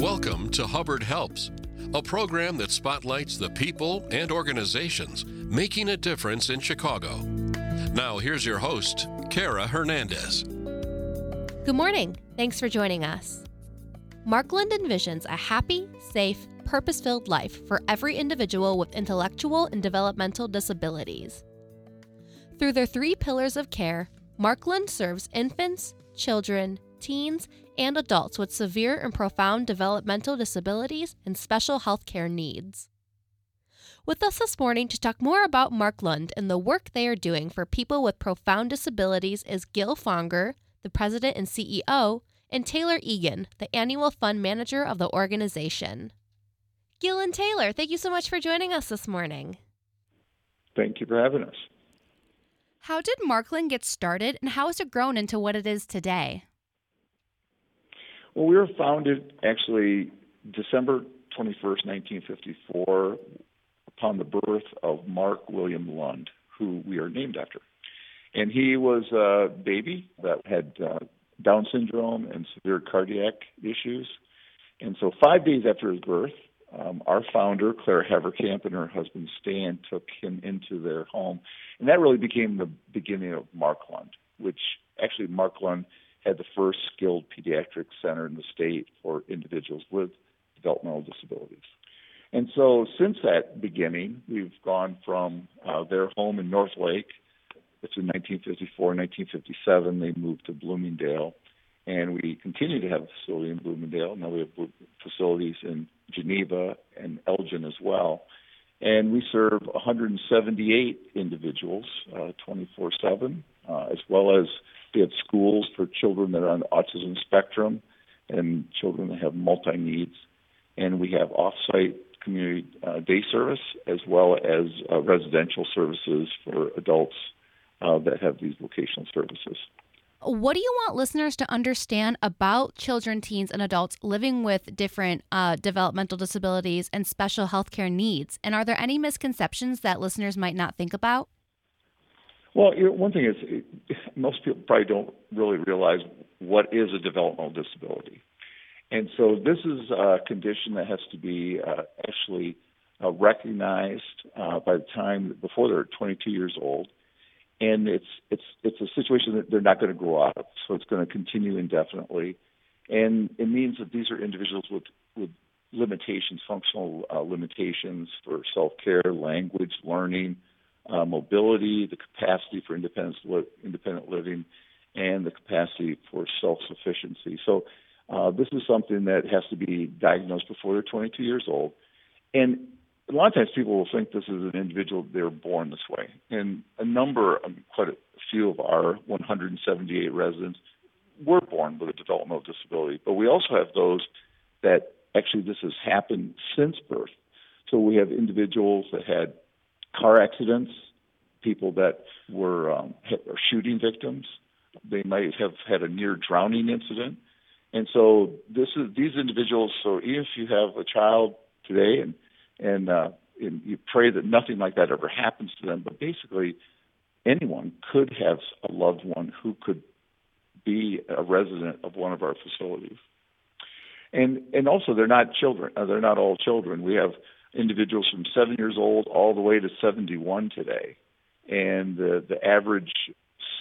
Welcome to Hubbard Helps, a program that spotlights the people and organizations making a difference in Chicago. Now, here's your host, Kara Hernandez. Good morning. Thanks for joining us. Marklund envisions a happy, safe, purpose filled life for every individual with intellectual and developmental disabilities. Through their three pillars of care, Marklund serves infants, children, teens, and adults with severe and profound developmental disabilities and special health care needs. With us this morning to talk more about Marklund and the work they are doing for people with profound disabilities is Gil Fonger, the president and CEO, and Taylor Egan, the annual fund manager of the organization. Gil and Taylor, thank you so much for joining us this morning. Thank you for having us. How did Marklund get started and how has it grown into what it is today? Well, we were founded actually December 21st, 1954, upon the birth of Mark William Lund, who we are named after. And he was a baby that had uh, Down syndrome and severe cardiac issues. And so, five days after his birth, um, our founder, Claire Haverkamp, and her husband Stan took him into their home. And that really became the beginning of Marklund, which actually Marklund had the first skilled pediatric center in the state for individuals with developmental disabilities. And so since that beginning, we've gone from uh, their home in Northlake, in 1954 1957, they moved to Bloomingdale. And we continue to have a facility in Bloomingdale. Now we have facilities in Geneva and Elgin as well. And we serve 178 individuals uh, 24 uh, 7, uh, as well as we have schools for children that are on the autism spectrum and children that have multi needs. And we have off site community uh, day service as well as uh, residential services for adults uh, that have these vocational services. What do you want listeners to understand about children, teens, and adults living with different uh, developmental disabilities and special healthcare needs? And are there any misconceptions that listeners might not think about? Well, you know, one thing is most people probably don't really realize what is a developmental disability. And so this is a condition that has to be uh, actually uh, recognized uh, by the time before they're 22 years old, and it's it's it's a situation that they're not going to grow out of. So it's going to continue indefinitely, and it means that these are individuals with with limitations, functional uh, limitations for self care, language, learning, uh, mobility, the capacity for independent li- independent living, and the capacity for self sufficiency. So uh, this is something that has to be diagnosed before they're 22 years old, and a lot of times people will think this is an individual they're born this way, and a number, um, quite a few of our 178 residents were born with a developmental disability, but we also have those that actually this has happened since birth. So we have individuals that had car accidents, people that were um, hit or shooting victims. They might have had a near drowning incident. And so this is these individuals. So if you have a child today and and, uh, and you pray that nothing like that ever happens to them, but basically anyone could have a loved one who could be a resident of one of our facilities. And and also they're not children. Uh, they're not all children. We have individuals from seven years old all the way to 71 today. And the, the average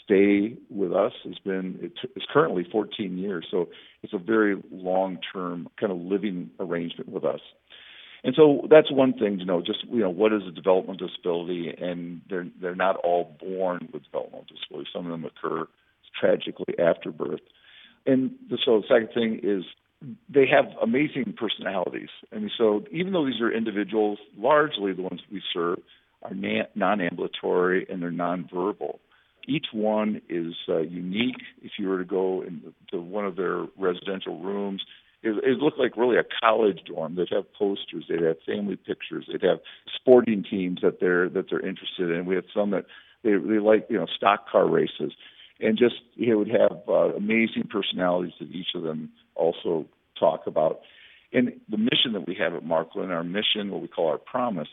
stay with us has been, it's currently 14 years. So it's a very long term kind of living arrangement with us. And so that's one thing to know. Just you know, what is a developmental disability? And they're they're not all born with developmental disability. Some of them occur tragically after birth. And so the second thing is they have amazing personalities. I mean, so even though these are individuals, largely the ones we serve are non-ambulatory and they're nonverbal. Each one is uh, unique. If you were to go into one of their residential rooms, it, it looked like really a college dorm. They'd have posters, they'd have family pictures, they'd have sporting teams that they're that they're interested in. We had some that they they like you know stock car races and just he would have uh, amazing personalities that each of them also talk about. And the mission that we have at Marklund, our mission, what we call our promise,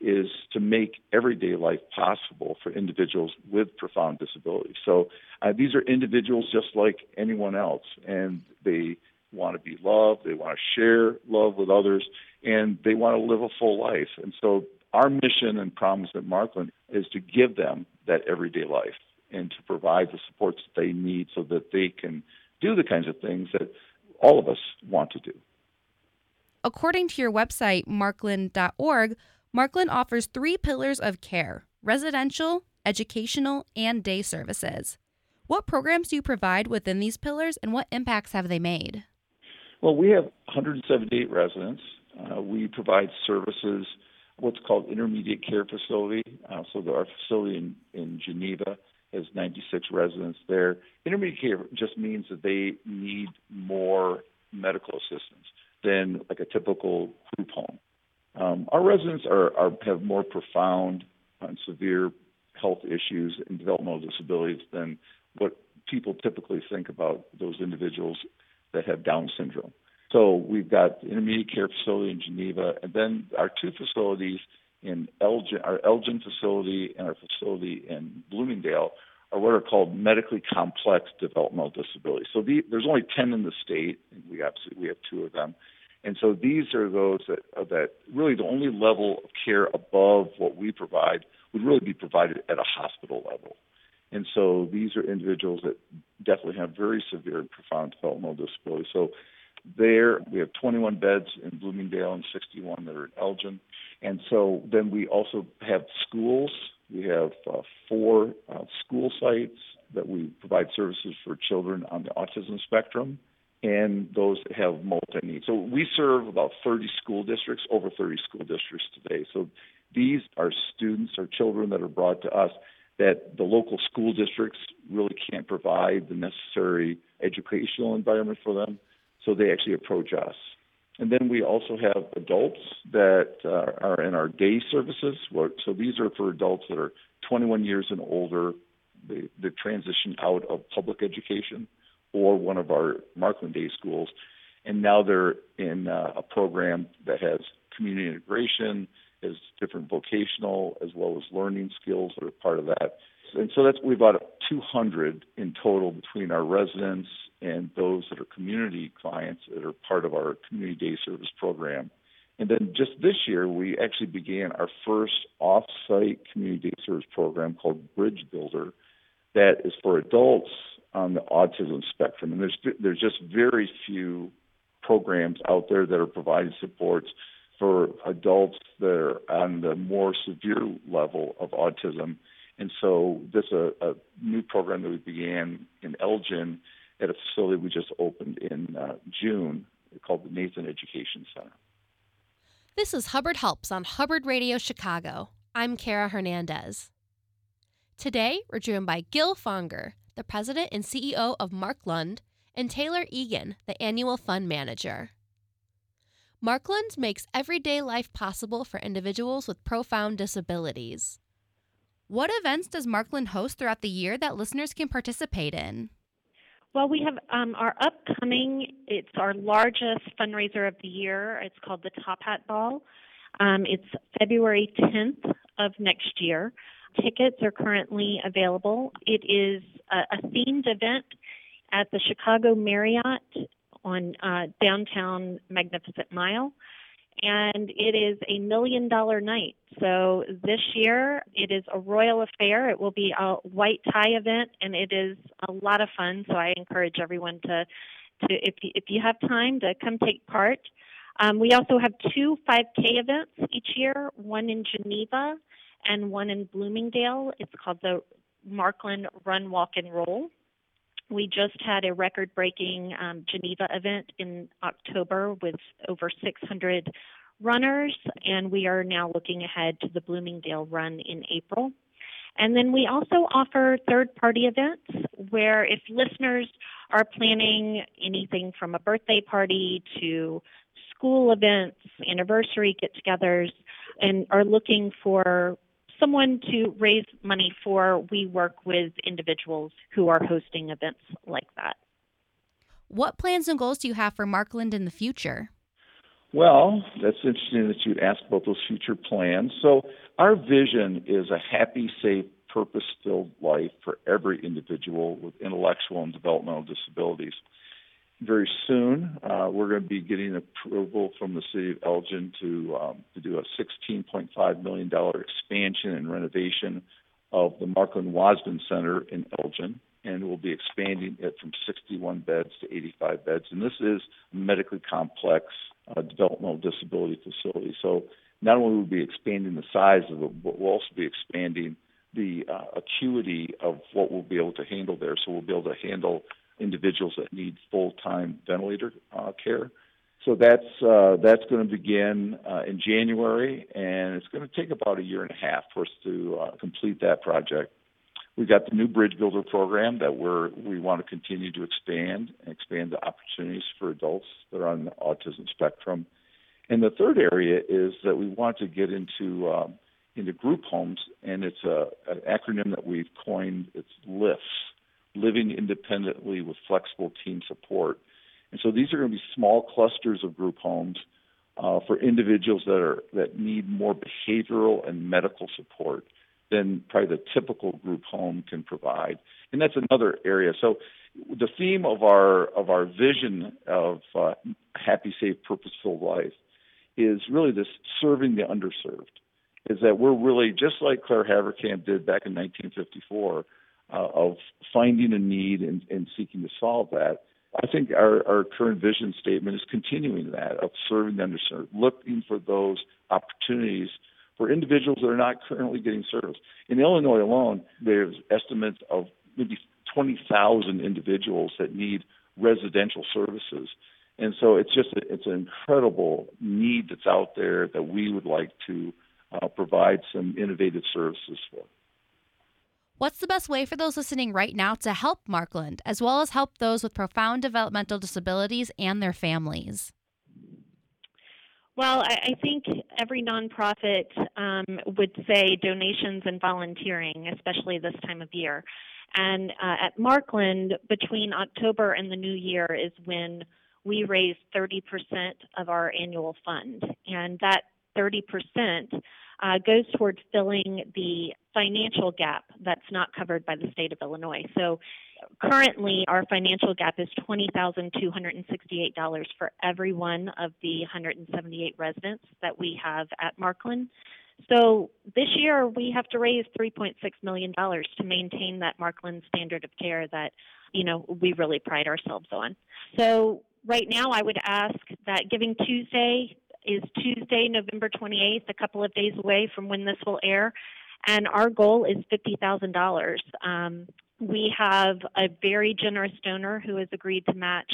is to make everyday life possible for individuals with profound disabilities. So uh, these are individuals just like anyone else, and they want to be loved, they want to share love with others, and they want to live a full life. And so our mission and promise at Marklund is to give them that everyday life and to provide the supports that they need so that they can do the kinds of things that all of us want to do. According to your website, marklund.org, Marklund offers three pillars of care residential, educational, and day services. What programs do you provide within these pillars and what impacts have they made? Well, we have 178 residents. Uh, we provide services, what's called intermediate care facility. Uh, so our facility in, in Geneva 96 residents there. Intermediate care just means that they need more medical assistance than like a typical group home. Um, our residents are, are have more profound and severe health issues and developmental disabilities than what people typically think about those individuals that have Down syndrome. So we've got intermediate care facility in Geneva, and then our two facilities in Elgin, our Elgin facility and our facility in Bloomingdale are what are called medically complex developmental disabilities. So the, there's only 10 in the state, and we obviously we have two of them. And so these are those that, uh, that really the only level of care above what we provide would really be provided at a hospital level. And so these are individuals that definitely have very severe and profound developmental disabilities. So there we have 21 beds in Bloomingdale and 61 that are in Elgin. And so then we also have schools. We have uh, four uh, school sites that we provide services for children on the autism spectrum and those that have multi needs. So we serve about 30 school districts, over 30 school districts today. So these are students or children that are brought to us that the local school districts really can't provide the necessary educational environment for them, so they actually approach us. And then we also have adults that uh, are in our day services. So these are for adults that are 21 years and older. They, they transition out of public education or one of our Marklund Day schools, and now they're in uh, a program that has community integration, has different vocational as well as learning skills that are part of that. And so that's we've about 200 in total between our residents and those that are community clients that are part of our community day service program. And then just this year, we actually began our first off-site community day service program called Bridge Builder, that is for adults on the autism spectrum. And there's there's just very few programs out there that are providing supports for adults that are on the more severe level of autism. And so this is a, a new program that we began in Elgin at a facility we just opened in uh, June called the Nathan Education Center. This is Hubbard Helps on Hubbard Radio Chicago. I'm Kara Hernandez. Today, we're joined by Gil Fonger, the president and CEO of Marklund, and Taylor Egan, the annual fund manager. Marklund makes everyday life possible for individuals with profound disabilities. What events does Marklund host throughout the year that listeners can participate in? Well, we have um, our upcoming, it's our largest fundraiser of the year. It's called the Top Hat Ball. Um, it's February 10th of next year. Tickets are currently available. It is a, a themed event at the Chicago Marriott on uh, downtown Magnificent Mile. And it is a million dollar night. So this year it is a royal affair. It will be a white tie event and it is a lot of fun. So I encourage everyone to, to if, you, if you have time, to come take part. Um, we also have two 5K events each year, one in Geneva and one in Bloomingdale. It's called the Marklund Run, Walk, and Roll. We just had a record breaking um, Geneva event in October with over 600 runners, and we are now looking ahead to the Bloomingdale run in April. And then we also offer third party events where if listeners are planning anything from a birthday party to school events, anniversary get togethers, and are looking for someone to raise money for, we work with individuals who are hosting events like that. What plans and goals do you have for Marklund in the future? Well, that's interesting that you'd ask about those future plans. So, our vision is a happy, safe, purpose filled life for every individual with intellectual and developmental disabilities. Very soon. Uh, we're going to be getting approval from the city of Elgin to um, to do a $16.5 million expansion and renovation of the Marklund Wasmond Center in Elgin, and we'll be expanding it from 61 beds to 85 beds. And this is a medically complex uh, developmental disability facility. So not only will we be expanding the size of it, but we'll also be expanding the uh, acuity of what we'll be able to handle there. So we'll be able to handle individuals that need full-time ventilator uh, care. So that's uh, that's going to begin uh, in January, and it's going to take about a year and a half for us to uh, complete that project. We've got the new Bridge Builder program that we're we want to continue to expand and expand the opportunities for adults that are on the autism spectrum. And the third area is that we want to get into um, into group homes, and it's a, an acronym that we've coined. It's LIFTS, living independently with flexible team support. And so these are going to be small clusters of group homes uh, for individuals that are that need more behavioral and medical support than probably the typical group home can provide. And that's another area. So the theme of our of our vision of uh, happy, safe, purposeful life is really this serving the underserved. Is that we're really just like Claire Haverkamp did back in 1954 uh, of finding a need and, and seeking to solve that. I think our, our current vision statement is continuing that of serving the underserved, looking for those opportunities for individuals that are not currently getting service. In Illinois alone, there's estimates of maybe 20,000 individuals that need residential services. And so it's just a, it's an incredible need that's out there that we would like to uh, provide some innovative services for. What's the best way for those listening right now to help Marklund, as well as help those with profound developmental disabilities and their families? Well, I, think every nonprofit um, would say donations and volunteering, especially this time of year. And uh, at Marklund, between October and the new year is when we raise 30% of our annual fund. And that 30% uh, goes towards filling the financial gap that's not covered by the state of Illinois. So currently, our financial gap is $20,268 for every one of the 178 residents that we have at Marklund. So this year, we have to raise $3.6 million to maintain that Marklund standard of care that, you know, we really pride ourselves on. So right now, I would ask that Giving Tuesday is Tuesday, November 28th, a couple of days away from when this will air. And our goal is $50,000. Um, we have a very generous donor who has agreed to match,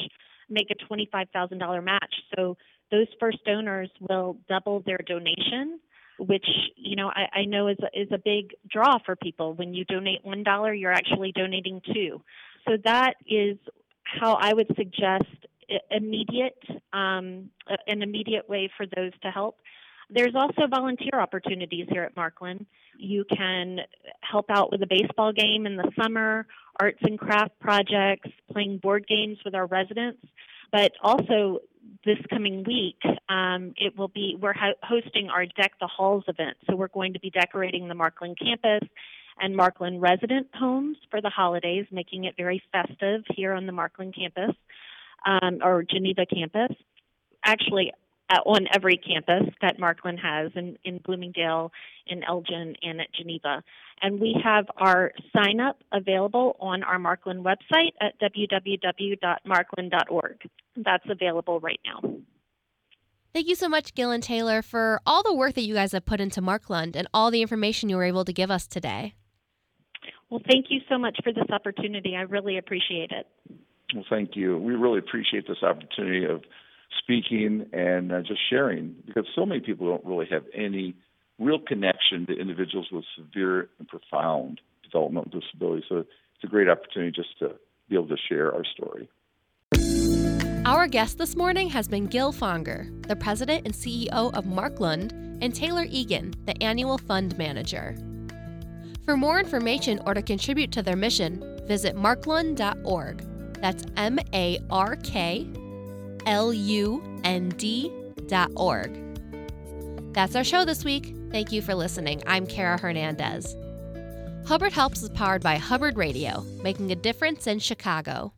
make a $25,000 match. So those first donors will double their donation, which you know I, I know is a, is a big draw for people. When you donate one dollar, you're actually donating two. So that is how I would suggest immediate um, an immediate way for those to help. There's also volunteer opportunities here at Marklund. You can help out with a baseball game in the summer, arts and craft projects, playing board games with our residents. But also this coming week, um, it will be we're ho- hosting our Deck the Halls event. So we're going to be decorating the Marklund campus and Marklund resident homes for the holidays, making it very festive here on the Marklund campus um, or Geneva campus. Actually, uh, on every campus that Marklund has in, in Bloomingdale, in Elgin, and at Geneva. And we have our sign up available on our Marklund website at www.marklund.org. That's available right now. Thank you so much, Gil and Taylor, for all the work that you guys have put into Marklund and all the information you were able to give us today. Well, thank you so much for this opportunity. I really appreciate it. Well, thank you. We really appreciate this opportunity of speaking and uh, just sharing because so many people don't really have any real connection to individuals with severe and profound developmental disabilities. So it's a great opportunity just to be able to share our story. Our guest this morning has been Gil Fonger, the president and CEO of Marklund, and Taylor Egan, the annual fund manager. For more information or to contribute to their mission, visit marklund.org. That's M A R K L U N D dot org. That's our show this week. Thank you for listening. I'm Kara Hernandez. Hubbard Helps is powered by Hubbard Radio, making a difference in Chicago.